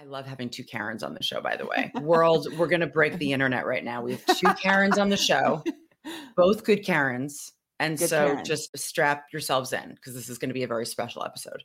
I love having two Karens on the show, by the way. World, we're going to break the internet right now. We have two Karens on the show, both good Karens. And Good so Karens. just strap yourselves in because this is going to be a very special episode.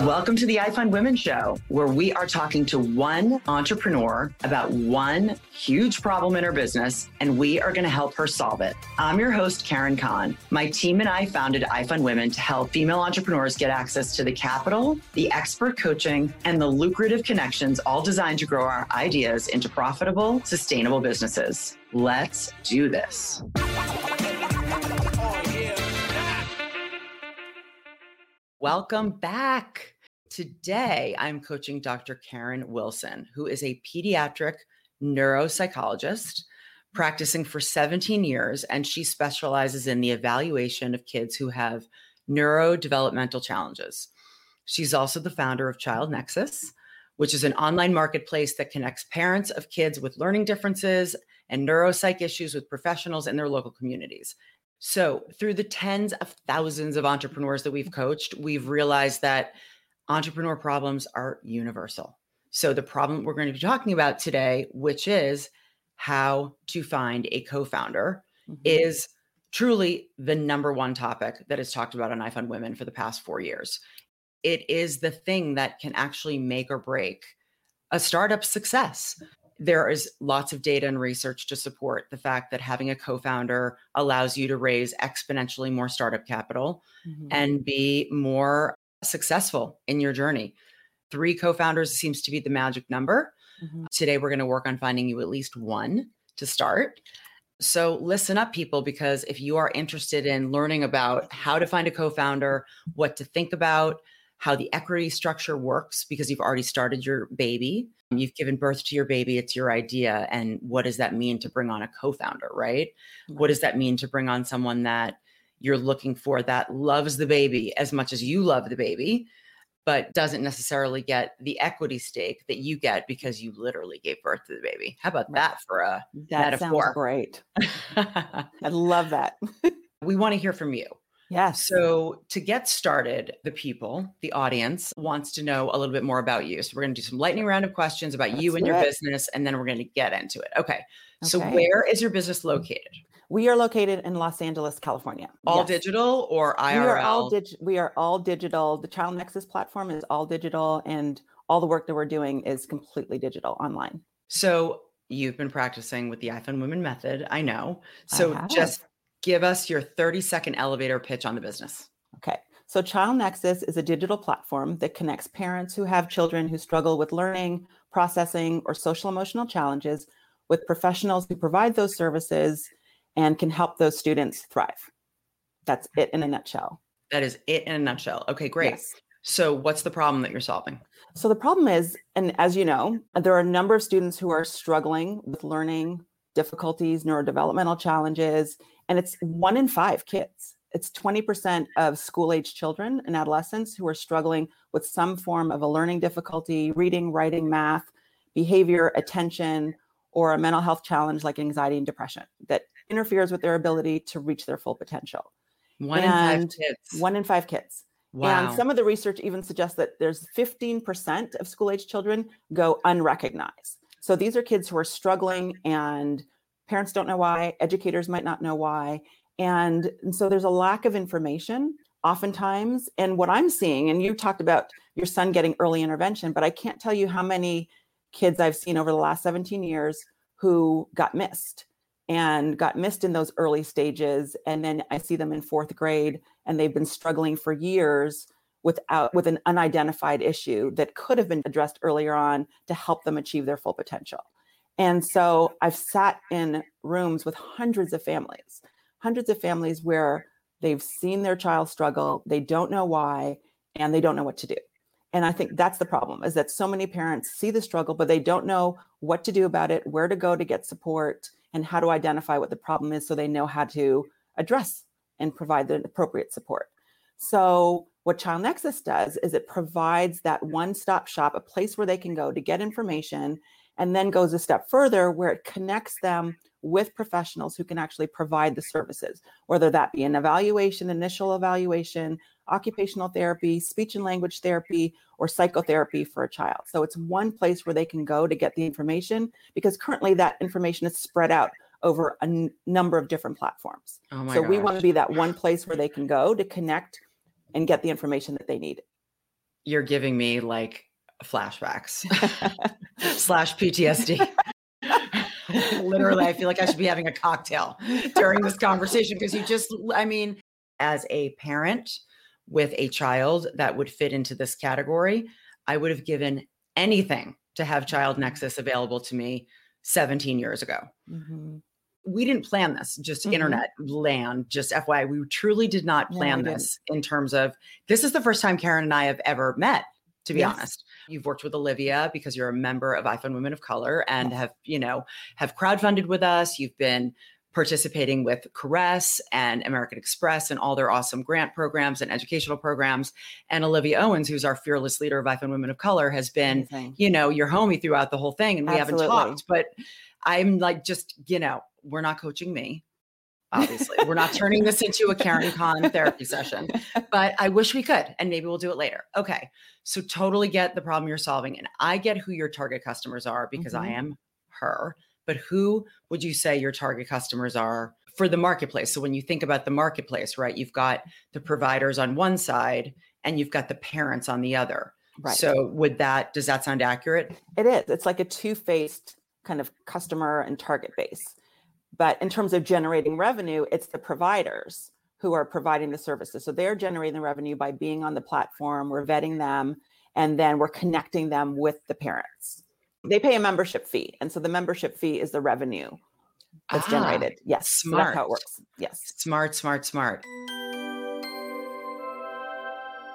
Welcome to the I Fund Women Show, where we are talking to one entrepreneur about one huge problem in her business, and we are going to help her solve it. I'm your host, Karen Cahn. My team and I founded I Fund Women to help female entrepreneurs get access to the capital, the expert coaching, and the lucrative connections, all designed to grow our ideas into profitable, sustainable businesses. Let's do this. Welcome back. Today, I'm coaching Dr. Karen Wilson, who is a pediatric neuropsychologist practicing for 17 years, and she specializes in the evaluation of kids who have neurodevelopmental challenges. She's also the founder of Child Nexus, which is an online marketplace that connects parents of kids with learning differences and neuropsych issues with professionals in their local communities. So, through the tens of thousands of entrepreneurs that we've coached, we've realized that entrepreneur problems are universal. So, the problem we're going to be talking about today, which is how to find a co founder, Mhm. is truly the number one topic that is talked about on iFund Women for the past four years. It is the thing that can actually make or break a startup success. There is lots of data and research to support the fact that having a co founder allows you to raise exponentially more startup capital Mhm. and be more successful in your journey. Three co founders seems to be the magic number. Mhm. Today, we're going to work on finding you at least one to start. So, listen up, people, because if you are interested in learning about how to find a co founder, what to think about, how the equity structure works, because you've already started your baby, Um, you've given birth to your baby, it's your idea. And what does that mean to bring on a co founder, right? What does that mean to bring on someone that you're looking for that loves the baby as much as you love the baby, but doesn't necessarily get the equity stake that you get because you literally gave birth to the baby? How about Right. that for a That metaphor. sounds great. I love that. we want to hear from you. Yes. So, to get started, the people, the audience wants to know a little bit more about you. So, we're going to do some lightning round of questions about you and your it. business, and then we're going to get into it. Okay. So, where is your business located? we are located in Los Angeles, California. All Yes. digital or IRL? We are all dig- we are all digital. The Child Nexus platform is all digital and all the work that we're doing is completely digital online. So you've been practicing with the iFund Women method, I know. So have. just give us your 30 second elevator pitch on the business. Okay. So Child Nexus is a digital platform that connects parents who have children who struggle with learning, processing, or social emotional challenges with professionals who provide those services and can help those students thrive. That's it in a nutshell. That is it in a nutshell. Okay, great. Yes. So what's the problem that you're solving? So the problem is, and as you know, there are a number of students who are struggling with learning difficulties, neurodevelopmental challenges, and it's one in five kids. It's 20% of school age children and adolescents who are struggling with some form of a learning difficulty, reading, writing, math, behavior, attention, or a mental health challenge like anxiety and depression that interferes with their ability to reach their full potential. One in five kids. One in five kids. wow. And some of the research even suggests that there's 15% of school age children go unrecognized. So these are kids who are struggling and parents don't know why, educators might not know why. And, and so there's a lack of information oftentimes. And what I'm seeing, and you talked about your son getting early intervention, but I can't tell you how many kids I've seen over the last 17 years who got missed and got missed in those early stages. And then I see them in fourth grade and they've been struggling for years without with an unidentified issue that could have been addressed earlier on to help them achieve their full potential. And so I've sat in rooms with hundreds of families, hundreds of families where they've seen their child struggle, they don't know why, and they don't know what to do. And I think that's the problem is that so many parents see the struggle, but they don't know what to do about it, where to go to get support, and how to identify what the problem is so they know how to address and provide the appropriate support. So, what Child Nexus does is it provides that one stop shop, a place where they can go to get information and then goes a step further where it connects them with professionals who can actually provide the services, whether that be an evaluation, initial evaluation, occupational therapy, speech and language therapy, or psychotherapy for a child. So it's one place where they can go to get the information because currently that information is spread out over a n- number of different platforms. Oh so gosh. we want to be that one place where they can go to connect and get the information that they need. You're giving me like flashbacks slash PTSD. Literally, I feel like I should be having a cocktail during this conversation because you just, I mean, as a parent with a child that would fit into this category, I would have given anything to have Child. Nexus available to me 17 years ago. Mm-hmm. We didn't plan this, just mm-hmm. internet land, just FYI. We truly did not plan no, this didn't. in terms of this is the first time Karen and I have ever met to be yes. honest. You've worked with Olivia because you're a member of iFund Women of Color and have, you know, have crowdfunded with us. You've been participating with Caress and American Express and all their awesome grant programs and educational programs. And Olivia Owens, who's our fearless leader of iFund Women of Color, has been, Amazing. you know, your homie throughout the whole thing. And we Absolutely. haven't talked, but I'm like, just, you know, we're not coaching me obviously. We're not turning this into a Karen Cahn therapy session, but I wish we could, and maybe we'll do it later. Okay. So, totally get the problem you're solving. And I get who your target customers are because mm-hmm. I am her. But who would you say your target customers are for the marketplace? So, when you think about the marketplace, right, you've got the providers on one side and you've got the parents on the other. Right. So, would that, does that sound accurate? It is. It's like a two faced kind of customer and target base but in terms of generating revenue, it's the providers who are providing the services. So they're generating the revenue by being on the platform, we're vetting them, and then we're connecting them with the parents. They pay a membership fee. And so the membership fee is the revenue that's ah, generated. Yes. Smart. So that's how it works. Yes. Smart, smart, smart.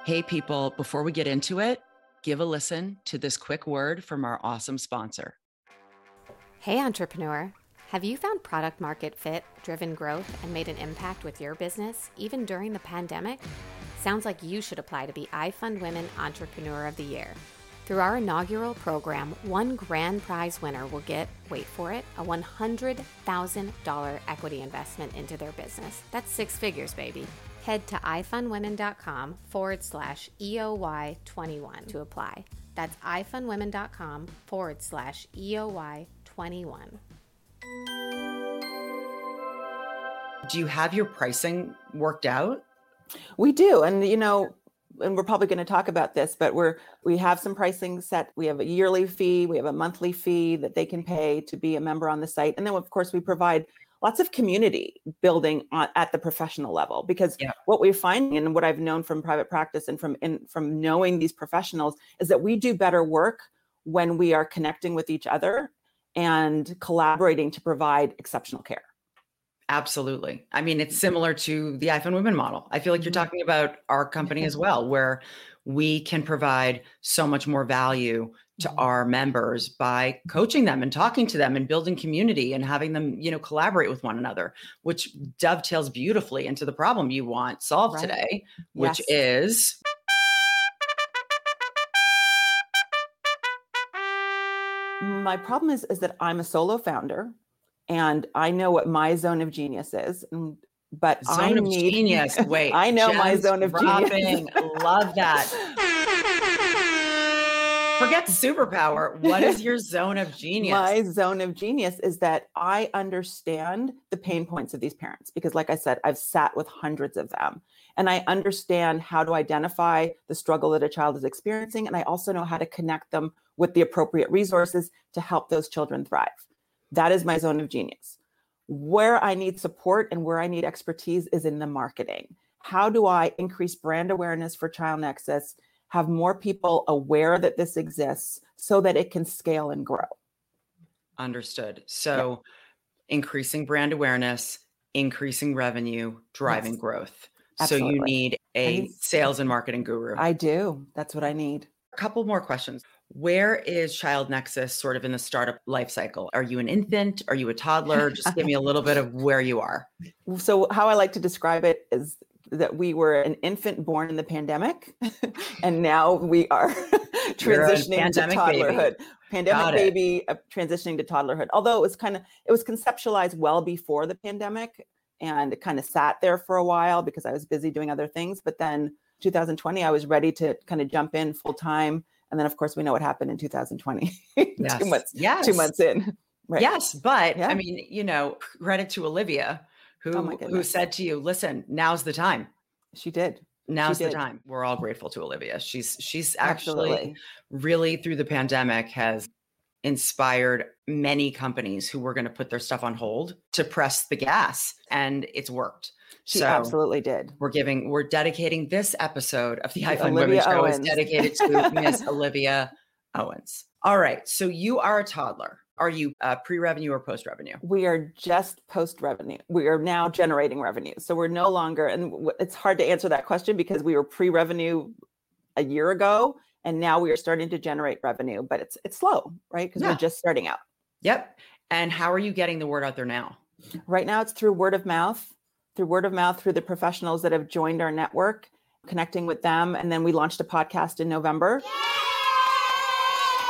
Hey, people, before we get into it, give a listen to this quick word from our awesome sponsor. Hey, entrepreneur. Have you found product market fit, driven growth, and made an impact with your business, even during the pandemic? Sounds like you should apply to be iFund Women Entrepreneur of the Year. Through our inaugural program, one grand prize winner will get, wait for it, a $100,000 equity investment into their business. That's six figures, baby. Head to ifundwomen.com forward slash EOY21 to apply. That's ifundwomen.com forward slash EOY21. Do you have your pricing worked out? We do. And, you know, and we're probably going to talk about this, but we're we have some pricing set. We have a yearly fee, we have a monthly fee that they can pay to be a member on the site, and then of course we provide lots of community building on, at the professional level. Because yeah. what we're finding and what I've known from private practice and from in, from knowing these professionals is that we do better work when we are connecting with each other and collaborating to provide exceptional care. Absolutely. I mean, it's similar to the iFund Women model. I feel like you're mm-hmm. talking about our company as well, where we can provide so much more value to mm-hmm. our members by coaching them and talking to them and building community and having them, you know, collaborate with one another, which dovetails beautifully into the problem you want solved right. today, which yes. is my problem is is that I'm a solo founder and I know what my zone of genius is. But zone I of need, genius. Wait, I know my zone of genius. Love that. Forget superpower. What is your zone of genius? My zone of genius is that I understand the pain points of these parents because, like I said, I've sat with hundreds of them and I understand how to identify the struggle that a child is experiencing. And I also know how to connect them with the appropriate resources to help those children thrive. That is my zone of genius. Where I need support and where I need expertise is in the marketing. How do I increase brand awareness for Child Nexus, have more people aware that this exists so that it can scale and grow? Understood. So, yeah. increasing brand awareness, increasing revenue, driving yes. growth. Absolutely. So, you need a need, sales and marketing guru. I do. That's what I need. A couple more questions. Where is Child Nexus sort of in the startup life cycle? Are you an infant? Are you a toddler? Just give me a little bit of where you are. So, how I like to describe it is that we were an infant born in the pandemic, and now we are transitioning to toddlerhood. Baby. pandemic baby uh, transitioning to toddlerhood. Although it was kind of it was conceptualized well before the pandemic, and it kind of sat there for a while because I was busy doing other things. But then 2020, I was ready to kind of jump in full time. And then, of course, we know what happened in 2020. Yes. two months, Yes. two months in. Right. Yes, but Yeah. I mean, you know, credit to Olivia, who Oh who said to you, "Listen, now's the time. She did. Now's the did. time." We're all grateful to Olivia. She's she's actually Absolutely. really through the pandemic has inspired many companies who were going to put their stuff on hold to press the gas, and it's worked. She so absolutely did. we're giving we're dedicating this episode of the Women Olivia Show is dedicated to Miss Olivia Owens. All right, so you are a toddler. Are you uh, pre-revenue or post-revenue? We are just post revenue. We are now generating revenue. So we're no longer, and it's hard to answer that question because we were pre revenue a year ago, and now we are starting to generate revenue, but it's it's slow, right? Because Yeah. we're just starting out. Yep. And how are you getting the word out there now? Right now, it's through word of mouth, through word of mouth, through the professionals that have joined our network, connecting with them. And then we launched a podcast in November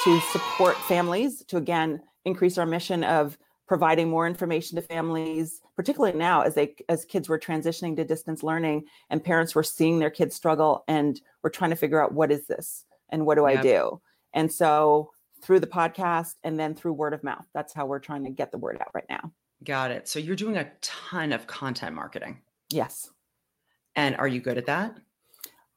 to support families, to again increase our mission of providing more information to families, particularly now as they as kids were transitioning to distance learning and parents were seeing their kids struggle and we're trying to figure out what is this and what do I do? And so through the podcast and then through word of mouth, that's how we're trying to get the word out right now. Got it. So you're doing a ton of content marketing. Yes. And are you good at that?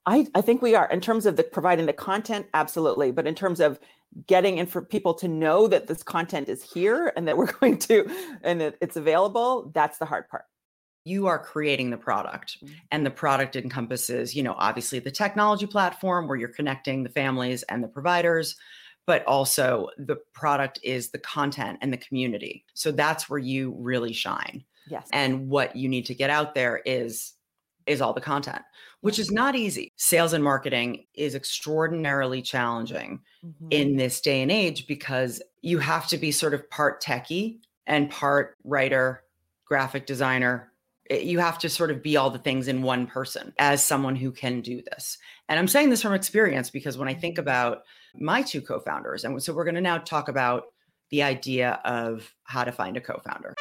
I, I think we are in terms of the providing the content, absolutely. But in terms of getting in for people to know that this content is here and that we're going to and that it's available, that's the hard part. You are creating the product, Mhm. and the product encompasses, you know, obviously the technology platform where you're connecting the families and the providers, but also the product is the content and the community. So that's where you really shine. Yes. and what you need to get out there is is all the content which is not easy sales and marketing is extraordinarily challenging Mhm. in this day and age because you have to be sort of part techie and part writer graphic designer you have to sort of be all the things in one person as someone who can do this and i'm saying this from experience because when i think about my two co-founders and so we're going to now talk about the idea of how to find a co-founder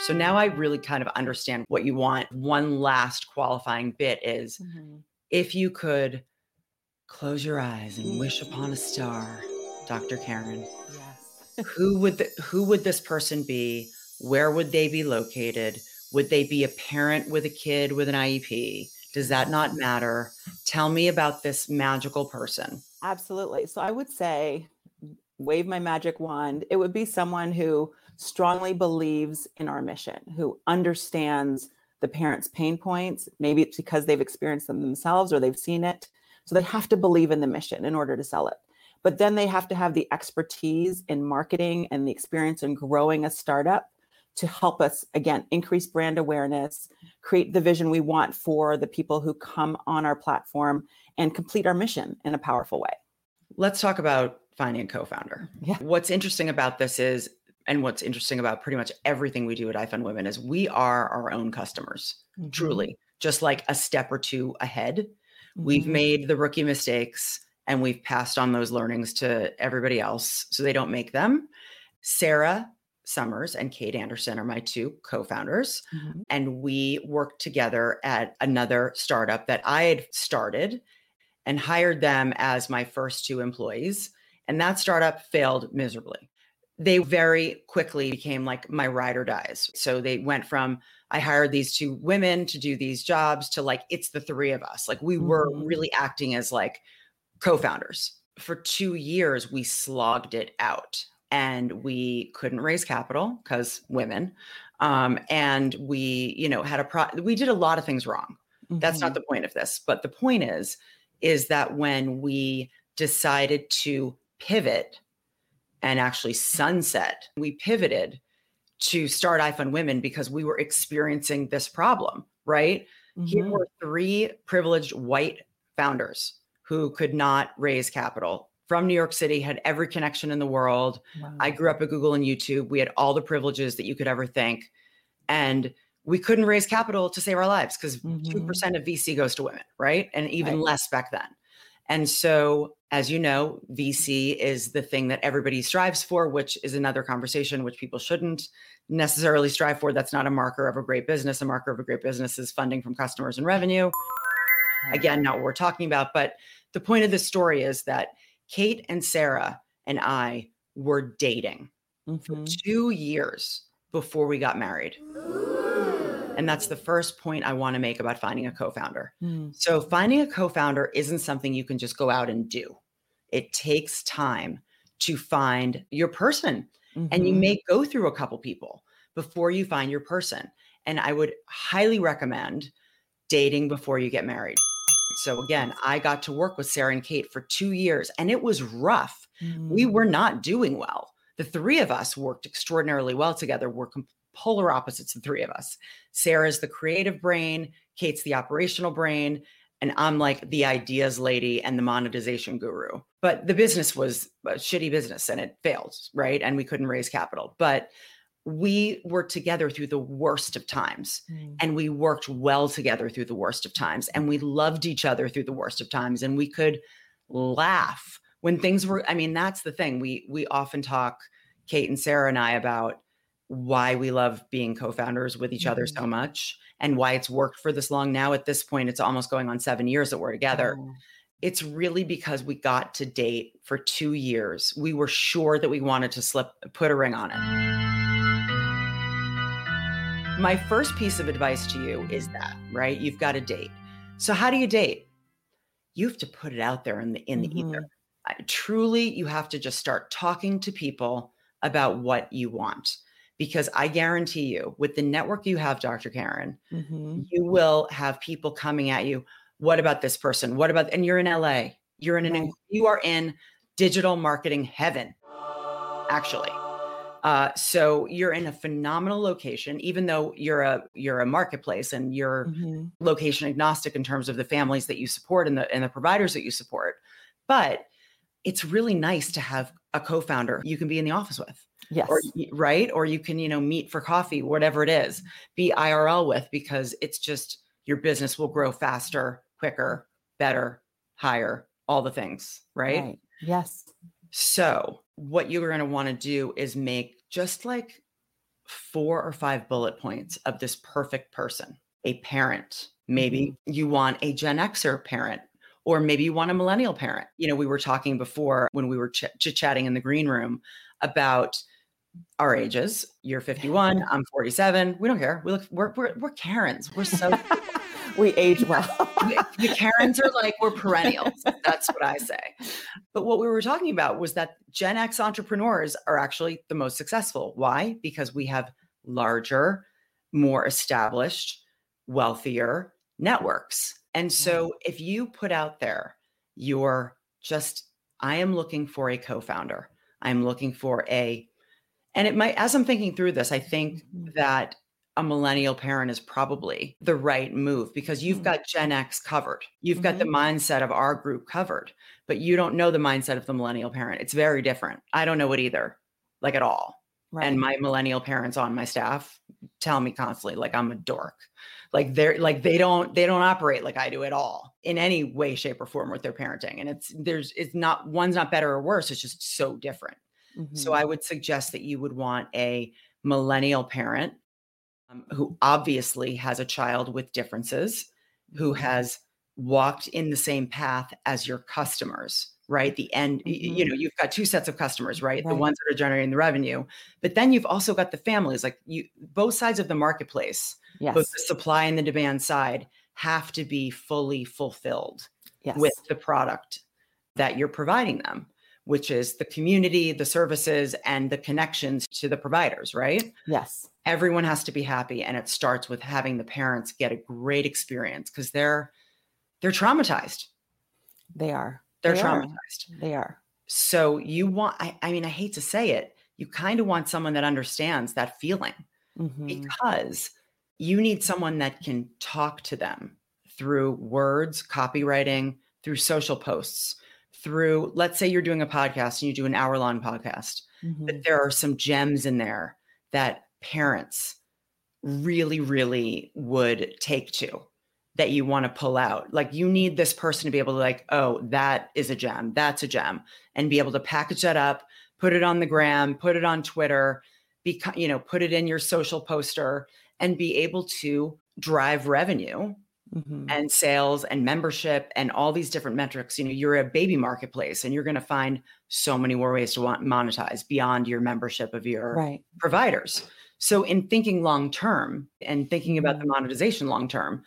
So now I really kind of understand what you want. One last qualifying bit is Mhm. if you could close your eyes and wish upon a star, Dr. Karen, Yes. Who would the, who would this person be? Where would they be located? Would they be a parent with a kid with an IEP? Does that not matter? Tell me about this magical person. Absolutely. So I would say, wave my magic wand. It would be someone who strongly believes in our mission, who understands the parents' pain points. Maybe it's because they've experienced them themselves or they've seen it. So they have to believe in the mission in order to sell it. But then they have to have the expertise in marketing and the experience in growing a startup to help us, again, increase brand awareness, create the vision we want for the people who come on our platform, and complete our mission in a powerful way. Let's talk about finding a co-founder. Yeah. What's interesting about this is, and what's interesting about pretty much everything we do at iFund Women is we are our own customers, Mm-hmm. truly, just like a step or two ahead. We've Mhm. made the rookie mistakes and we've passed on those learnings to everybody else so they don't make them. Sarah Summers and Kate Anderson are my two co-founders Mhm. and we worked together at another startup that I had started and hired them as my first two employees. And that startup failed miserably. They very quickly became like my ride or dies. So they went from I hired these two women to do these jobs to like it's the three of us. Like we were Mhm. really acting as like co-founders. For 2 years we slogged it out and we couldn't raise capital cuz women um, and we you know had a pro we did a lot of things wrong that's not Mhm. the point of this but the point is is that when we decided to pivot and actually sunset we pivoted to start iFund Women because we were experiencing this problem right here Mhm. were three privileged white founders who could not raise capital from New York City had every connection in the world I grew up at Google and YouTube. We had all the privileges that you could ever think. And we couldn't raise capital to save our lives because Mhm. 2% of VC goes to women, right? And even Right. less back then. And so, as you know, VC is the thing that everybody strives for, which is another conversation which people shouldn't necessarily strive for. That's not a marker of a great business. A marker of a great business is funding from customers and revenue. Again, not what we're talking about. But the point of this story is that Kate and Sarah and I were dating for Mhm. two years before we got married. And that's the first point I want to make about finding a co founder. Mm. So, finding a co founder isn't something you can just go out and do. It takes time to find your person, and you Mhm. may go through a couple people before you find your person. And I would highly recommend dating before you get married. So, again, I got to work with Sarah and Kate for two years, and it was rough. We Mm. were not doing well. The three of us worked extraordinarily well together. We're com- polar opposites, the three of us. Sarah's the creative brain, Kate's the operational brain, and I'm like the ideas lady and the monetization guru. But the business was a shitty business and it failed, right? And we couldn't raise capital. But we were together through the worst of times Mm. and we worked well together through the worst of times and we loved each other through the worst of times and we could laugh when things were i mean that's the thing we we often talk kate and sarah and i about why we love being co-founders with each other Mhm. so much and why it's worked for this long now at this point it's almost going on 7 years that we're together Oh. it's really because we got to date for 2 years we were sure that we wanted to slip put a ring on it my first piece of advice to you is that, right? You've got to date. So how do you date? You have to put it out there in the in the ether. I- Truly, you have to just start talking to people about what you want. Because I guarantee you, with the network you have, Dr. Karen, Mhm. you will have people coming at you. What about this person? What about and you're in LA. You're in an you are in digital marketing heaven, actually. Uh, so you're in a phenomenal location, even though you're a you're a marketplace and you're Mhm. location agnostic in terms of the families that you support and the and the providers that you support. But it's really nice to have a co-founder you can be in the office with Yes. or right or you can you know meet for coffee whatever it is be irl with because it's just your business will grow faster quicker better higher all the things right, Yes. so what you're going to want to do is make just like four or five bullet points of this perfect person a parent. Maybe mm-hmm. you want a gen xer parent or maybe you want a millennial parent. You know we were talking before when we were chit chatting in the green room about our ages. You're 51 i'm 47 we don't care. We look we're we're, we're karens. We're so we age well. the karens are like we're perennials. That's what i say. But what we were talking about was that gen x entrepreneurs are actually the most successful. Why? Because we have larger more established wealthier networks. And so if you put out there you're just i am looking for a co-founder. I'm looking for a and it might as i'm thinking through this i think Mhm. that a millennial parent is probably the right move because you've Mm. got Gen X covered. You've got the mindset of our group covered, but you don't know the mindset of the millennial parent. It's very different. I don't know it either, like at all. Right. And my millennial parents on my staff tell me constantly like I'm a dork. Like they're like they don't they don't operate like I do at all in any way shape or form with their parenting and it's there's it's not one's not better or worse it's just so different. So Mhm. I would suggest that you would want a millennial parent um, who obviously has a child with differences, who Mhm. has walked in the same path as your customers, right? The end, y- you know, you've got two sets of customers, right? The ones that are generating the revenue, but then you've also got the families, like you, both sides of the marketplace, yes. both the supply and the demand side have to be fully fulfilled yes. with the product that you're providing them, which is the community, the services, and the connections to the providers, right? yes. Everyone has to be happy. And it starts with having the parents get a great experience because they're they're traumatized. They are. They're They are. traumatized. They are. So you want, I, I mean, I hate to say it, you kind of want someone that understands that feeling Mhm. because you need someone that can talk to them through words, copywriting, through social posts, through, let's say you're doing a podcast and you do an hour long podcast, Mhm. but there are some gems in there that parents really, really would take to that you want to pull out. Like you need this person to be able to like, oh, that is a gem, that's a gem, and be able to package that up, put it on the gram, put it on Twitter, be you know, put it in your social poster, and be able to drive revenue mm-hmm. and sales and membership and all these different metrics. You know, you're a baby marketplace, and you're going to find so many more ways to want monetize beyond your membership of your right. providers. So, in thinking long term and thinking about the mm-hmm. monetization long term,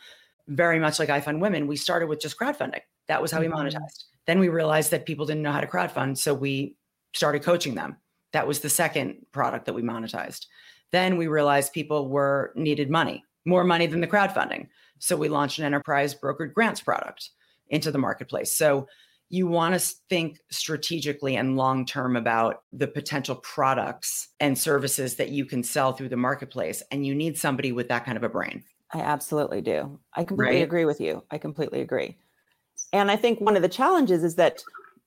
very much like I Fund Women, we started with just crowdfunding. That was how mm-hmm. we monetized. Then we realized that people didn't know how to crowdfund. So we started coaching them. That was the second product that we monetized. Then we realized people were needed money, more money than the crowdfunding. So we launched an enterprise brokered grants product into the marketplace. So you want to think strategically and long term about the potential products and services that you can sell through the marketplace. And you need somebody with that kind of a brain. I absolutely do. I completely right? agree with you. I completely agree. And I think one of the challenges is that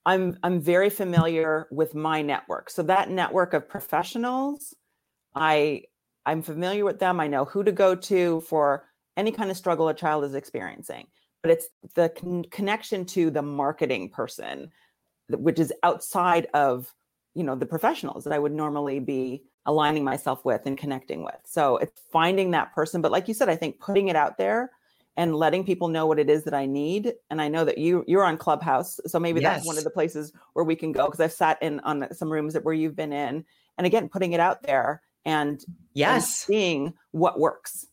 I'm I'm very familiar with my network. So that network of professionals, I I'm familiar with them. I know who to go to for any kind of struggle a child is experiencing. But it's the con- connection to the marketing person, which is outside of you know the professionals that I would normally be aligning myself with and connecting with. So it's finding that person. But like you said, I think putting it out there and letting people know what it is that I need. And I know that you you're on Clubhouse, so maybe yes. that's one of the places where we can go because I've sat in on some rooms that where you've been in. And again, putting it out there and yes, and seeing what works.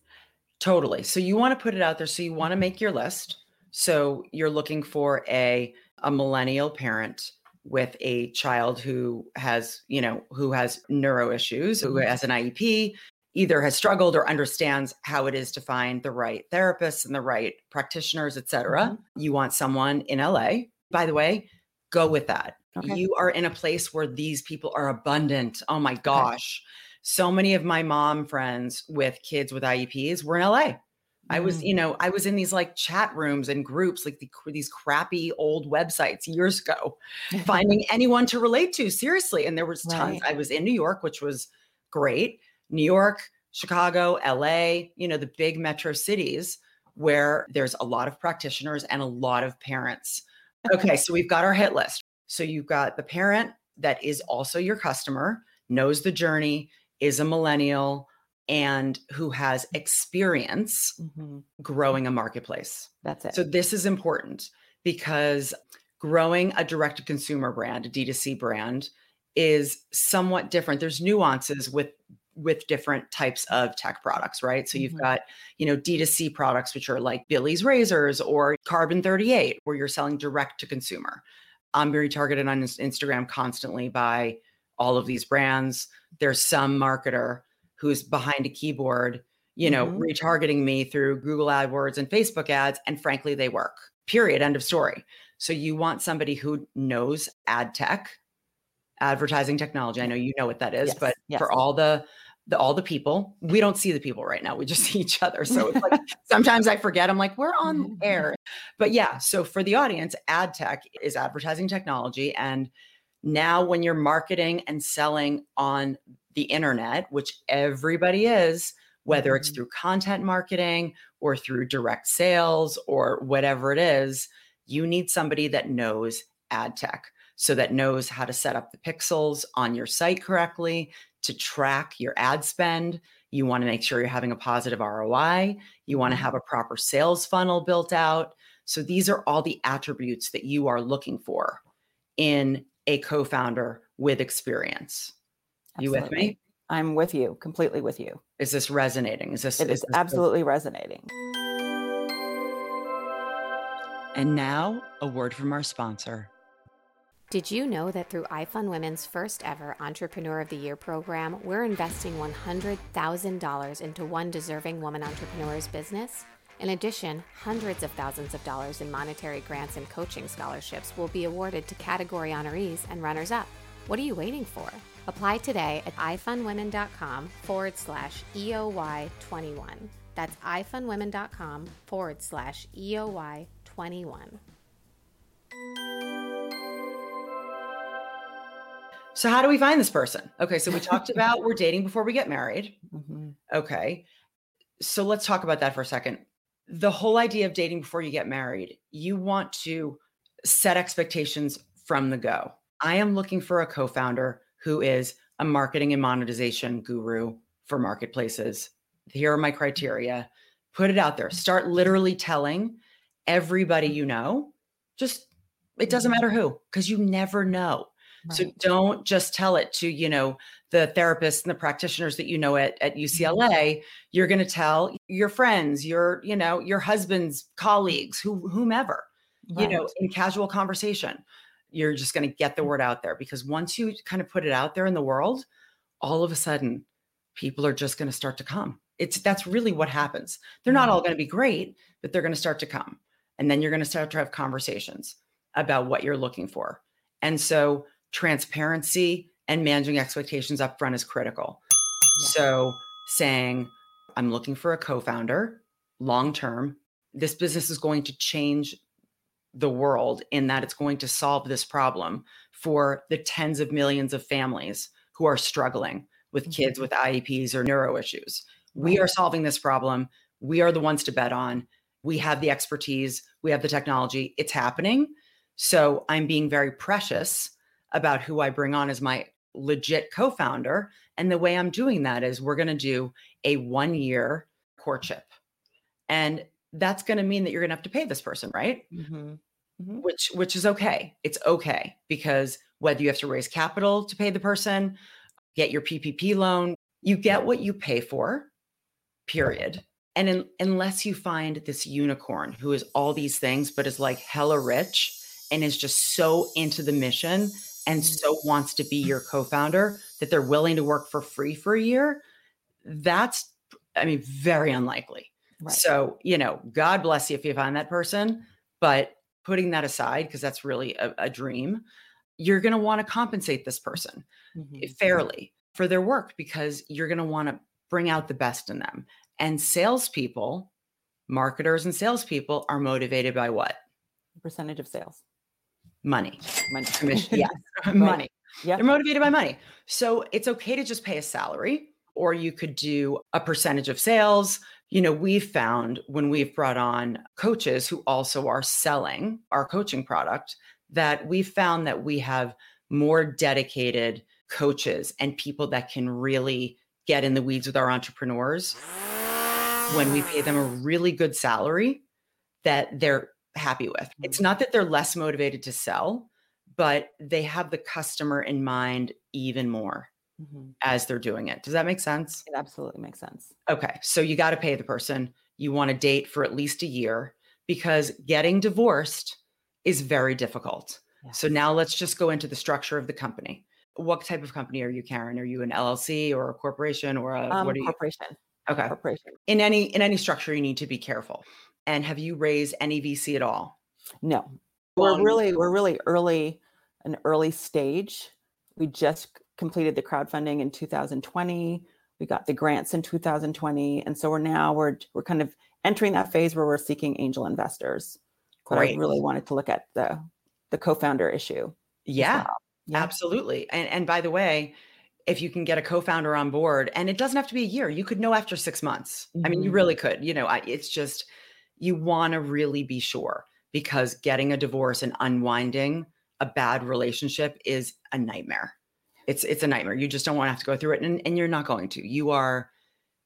Totally. So you want to put it out there. So you want to make your list. So you're looking for a a millennial parent with a child who has, you know, who has neuro issues, who mm-hmm. has an IEP, either has struggled or understands how it is to find the right therapists and the right practitioners, et cetera. Mm-hmm. You want someone in LA. By the way, go with that. Okay. You are in a place where these people are abundant. Oh my gosh. Okay. So many of my mom friends with kids with IEPs were in LA. I was, mm. you know, I was in these like chat rooms and groups, like the, these crappy old websites years ago, finding anyone to relate to. Seriously, and there was tons. Right. I was in New York, which was great. New York, Chicago, LA, you know, the big metro cities where there's a lot of practitioners and a lot of parents. Okay, so we've got our hit list. So you've got the parent that is also your customer, knows the journey, is a millennial, and who has experience mm-hmm. growing a marketplace. That's it. So this is important because growing a direct to consumer brand, a D2C brand, is somewhat different. There's nuances with with different types of tech products, right? So you've mm-hmm. got, you know, D2C products, which are like Billie's Razors or Carbon 38, where you're selling direct to consumer. I'm very targeted on Instagram constantly by all of these brands. There's some marketer who's behind a keyboard, you know, mm-hmm. retargeting me through Google AdWords and Facebook ads. And frankly, they work, period. End of story. So you want somebody who knows ad tech, advertising technology. I know you know what that is, yes. but yes. for all the the all the people. We don't see the people right now. We just see each other. So it's like sometimes I forget. I'm like, we're on air. But yeah, so for the audience, ad tech is advertising technology. And now when you're marketing and selling on the internet, which everybody is, whether it's mm-hmm. through content marketing or through direct sales or whatever it is, you need somebody that knows ad tech. So that knows how to set up the pixels on your site correctly, to track your ad spend. You want to make sure you're having a positive ROI. You want to mm-hmm. have a proper sales funnel built out. So these are all the attributes that you are looking for in a co founder with experience. Absolutely. You with me? I'm with you, completely with you. Is this resonating? Is this? It is, is this absolutely resonating. And now, a word from our sponsor. Did you know that through iFund Women's first ever Entrepreneur of the Year program, we're investing $100,000 into one deserving woman entrepreneur's business? In addition, hundreds of thousands of dollars in monetary grants and coaching scholarships will be awarded to category honorees and runners up. What are you waiting for? Apply today at ifundwomen.com forward slash EOY21. That's ifundwomen.com forward slash EOY21. So, how do we find this person? Okay, so we talked about we're dating before we get married. Mm-hmm. Okay, so let's talk about that for a second. The whole idea of dating before you get married, you want to set expectations from the go. I am looking for a co founder who is a marketing and monetization guru for marketplaces. Here are my criteria. Put it out there. Start literally telling everybody you know. Just, it doesn't matter who, because you never know. Right. So don't just tell it to, you know, the therapists and the practitioners that you know at, at UCLA. Mm-hmm. You're going to tell your friends, your, you know, your husband's colleagues, who whomever, right. you know, in casual conversation. You're just going to get the mm. word out there because once you kind of put it out there in the world, all of a sudden people are just going to start to come. It's that's really what happens. They're not all mm-hmm. going to be great, but they're going to start to come. And then you're going to start to have conversations about what you're looking for. And so transparency and managing expectations up front is critical. Yeah. So saying, I'm looking for a co-founder long term. This business is going to change the world in that it's going to solve this problem for the tens of millions of families who are struggling with mm-hmm. kids with IEPs or neuro issues. We are solving this problem. We are the ones to bet on. We have the expertise, we have the technology. It's happening. So I'm being very precious about who I bring on as my legit co founder. And the way I'm doing that is we're going to do a one year courtship. And that's going to mean that you're going to have to pay this person, right? Mm-hmm. Mm-hmm. Which which is okay. It's okay because whether you have to raise capital to pay the person, get your PPP loan, you get what you pay for. Period. And in, unless you find this unicorn who is all these things but is like hella rich and is just so into the mission and mm-hmm. so wants to be your co-founder that they're willing to work for free for a year, that's I mean very unlikely. Right. So, you know, God bless you if you find that person, but putting that aside because that's really a, a, dream, you're going to want to compensate this person mm-hmm. fairly for their work because you're going to want to bring out the best in them. And salespeople, marketers and salespeople are motivated by what? Percentage of sales money, money, commission, yeah, money. Yeah, they're motivated by money. So it's okay to just pay a salary, or you could do a percentage of sales. You know, we've found when we've brought on coaches who also are selling our coaching product that we've found that we have more dedicated coaches and people that can really get in the weeds with our entrepreneurs when we pay them a really good salary that they're happy with. It's mm-hmm. not that they're less motivated to sell, but they have the customer in mind even more mm-hmm. as they're doing it. Does that make sense? It absolutely makes sense. Okay. So you got to pay the person. You want to date for at least a year because getting divorced is very difficult. Yes. So now let's just go into the structure of the company. What type of company are you, Karen? Are you an LLC or a corporation or a um, what are you? Corporation. Okay. Corporation. In any in any structure, you need to be careful. And have you raised any VC at all? No. We're really we're really early an early stage. We just completed the crowdfunding in 2020. We got the grants in 2020 and so we're now we're we're kind of entering that phase where we're seeking angel investors. But Great. I really wanted to look at the the co-founder issue. Yeah. Well. yeah. Absolutely. And and by the way, if you can get a co-founder on board and it doesn't have to be a year you could know after six months mm-hmm. i mean you mm-hmm. really could you know I, it's just you want to really be sure because getting a divorce and unwinding a bad relationship is a nightmare. It's it's a nightmare. You just don't want to have to go through it and, and you're not going to. You are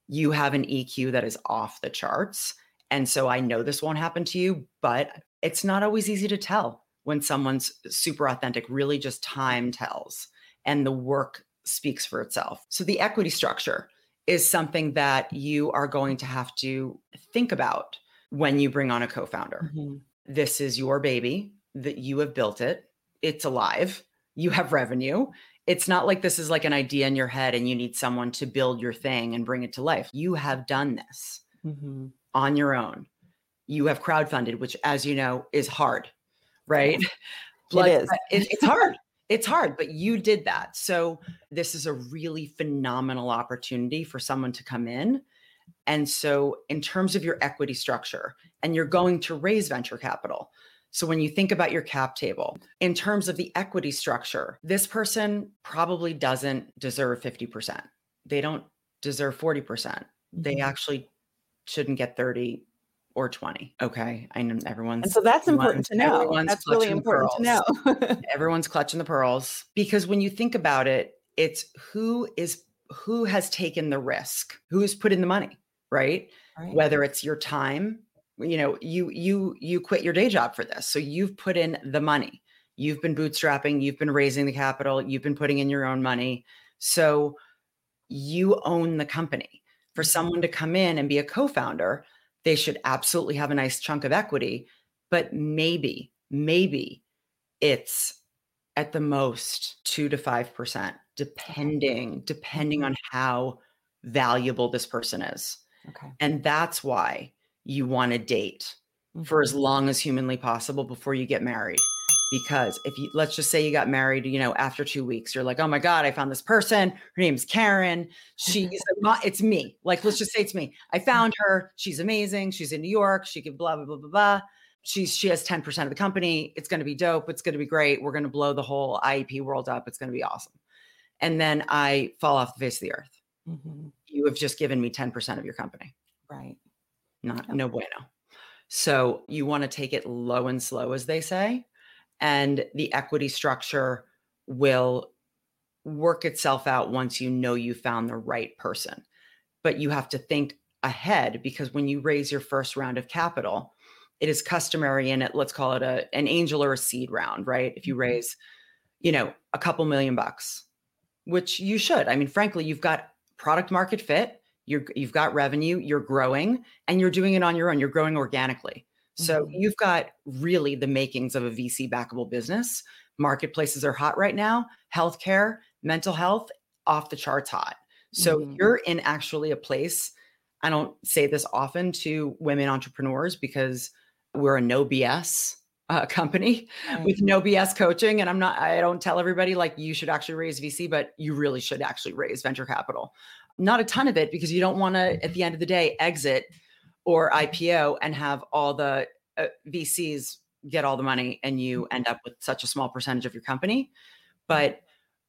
you have an EQ that is off the charts. And so I know this won't happen to you, but it's not always easy to tell when someone's super authentic. Really just time tells and the work speaks for itself. So the equity structure is something that you are going to have to think about when you bring on a co-founder. Mm-hmm. This is your baby that you have built it. It's alive. You have revenue. It's not like this is like an idea in your head and you need someone to build your thing and bring it to life. You have done this mm-hmm. on your own. You have crowdfunded, which, as you know, is hard, right? Blood, it is. It, it's hard. It's hard, but you did that. So, this is a really phenomenal opportunity for someone to come in and so, in terms of your equity structure, and you're going to raise venture capital. So, when you think about your cap table, in terms of the equity structure, this person probably doesn't deserve 50%. They don't deserve 40%. Mm-hmm. They actually shouldn't get 30, or 20. Okay. I know everyone's. And so that's important to know. That's really important to know. everyone's clutching the pearls because when you think about it, it's who is who has taken the risk, who's put in the money, right? right? Whether it's your time, you know, you you you quit your day job for this. So you've put in the money. You've been bootstrapping, you've been raising the capital, you've been putting in your own money. So you own the company. For mm-hmm. someone to come in and be a co-founder, they should absolutely have a nice chunk of equity, but maybe maybe it's at the most 2 to 5% depending depending mm-hmm. on how valuable this person is. Okay. And that's why you want to date mm-hmm. for as mm-hmm. long as humanly possible before you get married. Because if you let's just say you got married, you know, after two weeks, you're like, oh my God, I found this person. Her name's Karen. She's it's me. Like, let's just say it's me. I found her. She's amazing. She's in New York. She can blah, blah, blah, blah, blah. She's she has 10% of the company. It's gonna be dope. It's gonna be great. We're gonna blow the whole IEP world up. It's gonna be awesome and then I fall off the face of the earth. Mm-hmm. You have just given me 10% of your company. Right. Not no bueno. So you want to take it low and slow, as they say, and the equity structure will work itself out once you know you found the right person. But you have to think ahead because when you raise your first round of capital, it is customary in it, let's call it a an angel or a seed round, right? If you mm-hmm. raise, you know, a couple million bucks, which you should. I mean, frankly, you've got product market fit, you're, you've got revenue, you're growing, and you're doing it on your own. You're growing organically. So mm-hmm. you've got really the makings of a VC backable business. Marketplaces are hot right now. Healthcare, mental health, off the charts hot. So mm-hmm. you're in actually a place. I don't say this often to women entrepreneurs because we're a no BS uh, company right. with no BS coaching. And I'm not, I don't tell everybody like you should actually raise VC, but you really should actually raise venture capital. Not a ton of it because you don't want to, at the end of the day, exit or IPO and have all the uh, VCs get all the money and you mm-hmm. end up with such a small percentage of your company. But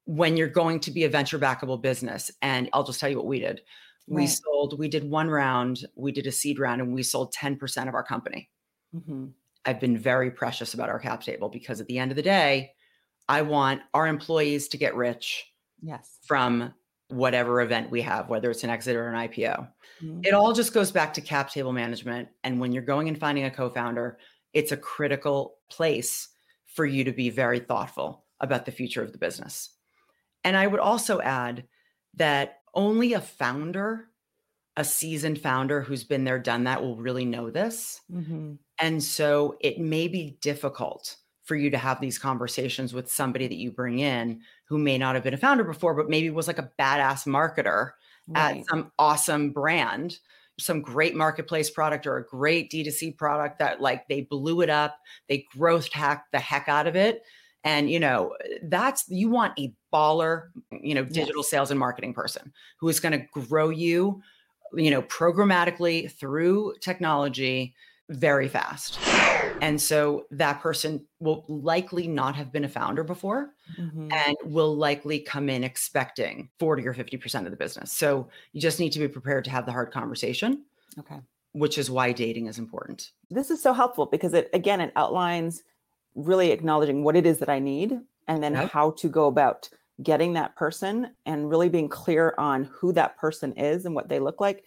when you're going to be a venture backable business, and I'll just tell you what we did. We right. sold, we did one round, we did a seed round, and we sold 10% of our company. Mm-hmm. I've been very precious about our cap table because at the end of the day, I want our employees to get rich yes. from whatever event we have, whether it's an exit or an IPO. Mm-hmm. It all just goes back to cap table management. And when you're going and finding a co founder, it's a critical place for you to be very thoughtful about the future of the business. And I would also add that only a founder, a seasoned founder who's been there, done that, will really know this. Mm-hmm. And so it may be difficult for you to have these conversations with somebody that you bring in who may not have been a founder before, but maybe was like a badass marketer right. at some awesome brand, some great marketplace product or a great D2C product that like they blew it up, they growth hacked the heck out of it. And you know, that's you want a baller, you know, digital yes. sales and marketing person who is going to grow you, you know, programmatically through technology very fast. And so that person will likely not have been a founder before mm-hmm. and will likely come in expecting 40 or 50% of the business. So you just need to be prepared to have the hard conversation. Okay. Which is why dating is important. This is so helpful because it again it outlines really acknowledging what it is that I need and then yep. how to go about getting that person and really being clear on who that person is and what they look like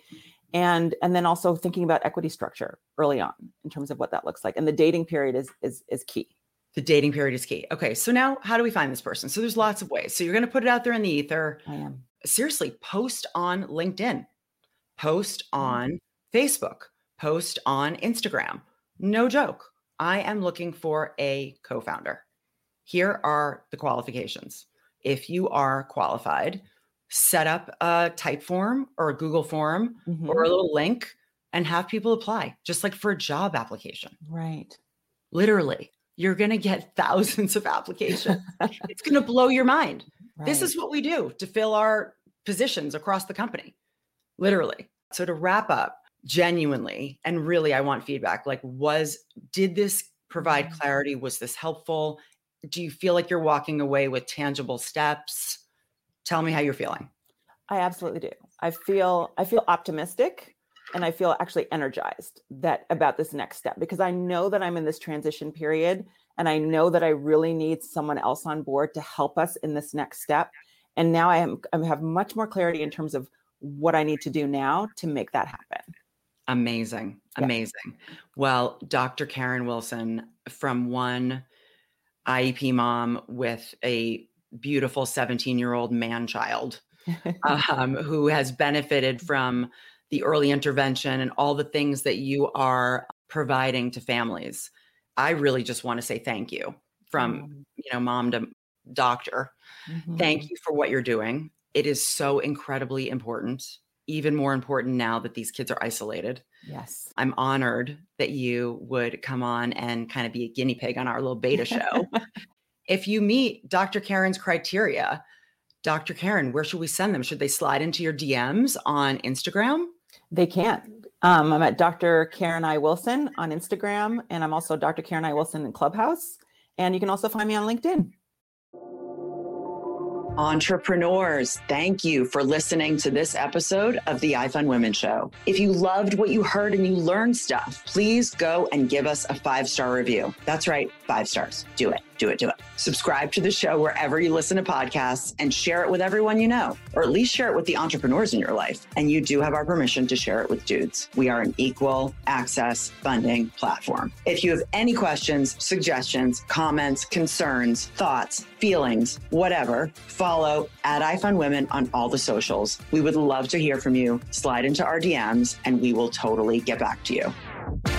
and and then also thinking about equity structure early on in terms of what that looks like and the dating period is is is key. The dating period is key. Okay so now how do we find this person? So there's lots of ways. So you're going to put it out there in the ether. I am. Seriously post on linkedin. Post on facebook. Post on instagram. No joke. I am looking for a co-founder. Here are the qualifications. If you are qualified set up a Typeform or a Google form mm-hmm. or a little link and have people apply, just like for a job application. Right. Literally, you're going to get thousands of applications. it's going to blow your mind. Right. This is what we do to fill our positions across the company, literally. So, to wrap up, genuinely, and really, I want feedback like, was, did this provide mm-hmm. clarity? Was this helpful? Do you feel like you're walking away with tangible steps? Tell me how you're feeling. I absolutely do. I feel I feel optimistic and I feel actually energized that about this next step because I know that I'm in this transition period and I know that I really need someone else on board to help us in this next step. And now I am I have much more clarity in terms of what I need to do now to make that happen. Amazing. Amazing. Yeah. Well, Dr. Karen Wilson from one IEP mom with a beautiful 17 year old man child um, who has benefited from the early intervention and all the things that you are providing to families. I really just want to say thank you from, mm-hmm. you know, mom to doctor. Mm-hmm. Thank you for what you're doing. It is so incredibly important, even more important now that these kids are isolated. Yes. I'm honored that you would come on and kind of be a guinea pig on our little beta show. if you meet Dr. Karen's criteria, Dr. Karen, where should we send them? Should they slide into your DMs on Instagram? They can. Um, I'm at Dr. Karen I. Wilson on Instagram, and I'm also Dr. Karen I. Wilson in Clubhouse. And you can also find me on LinkedIn. Entrepreneurs, thank you for listening to this episode of the iFund Women Show. If you loved what you heard and you learned stuff, please go and give us a five star review. That's right, five stars. Do it do it, do it. Subscribe to the show wherever you listen to podcasts and share it with everyone you know, or at least share it with the entrepreneurs in your life. And you do have our permission to share it with dudes. We are an equal access funding platform. If you have any questions, suggestions, comments, concerns, thoughts, feelings, whatever, follow at iFund Women on all the socials. We would love to hear from you. Slide into our DMs and we will totally get back to you.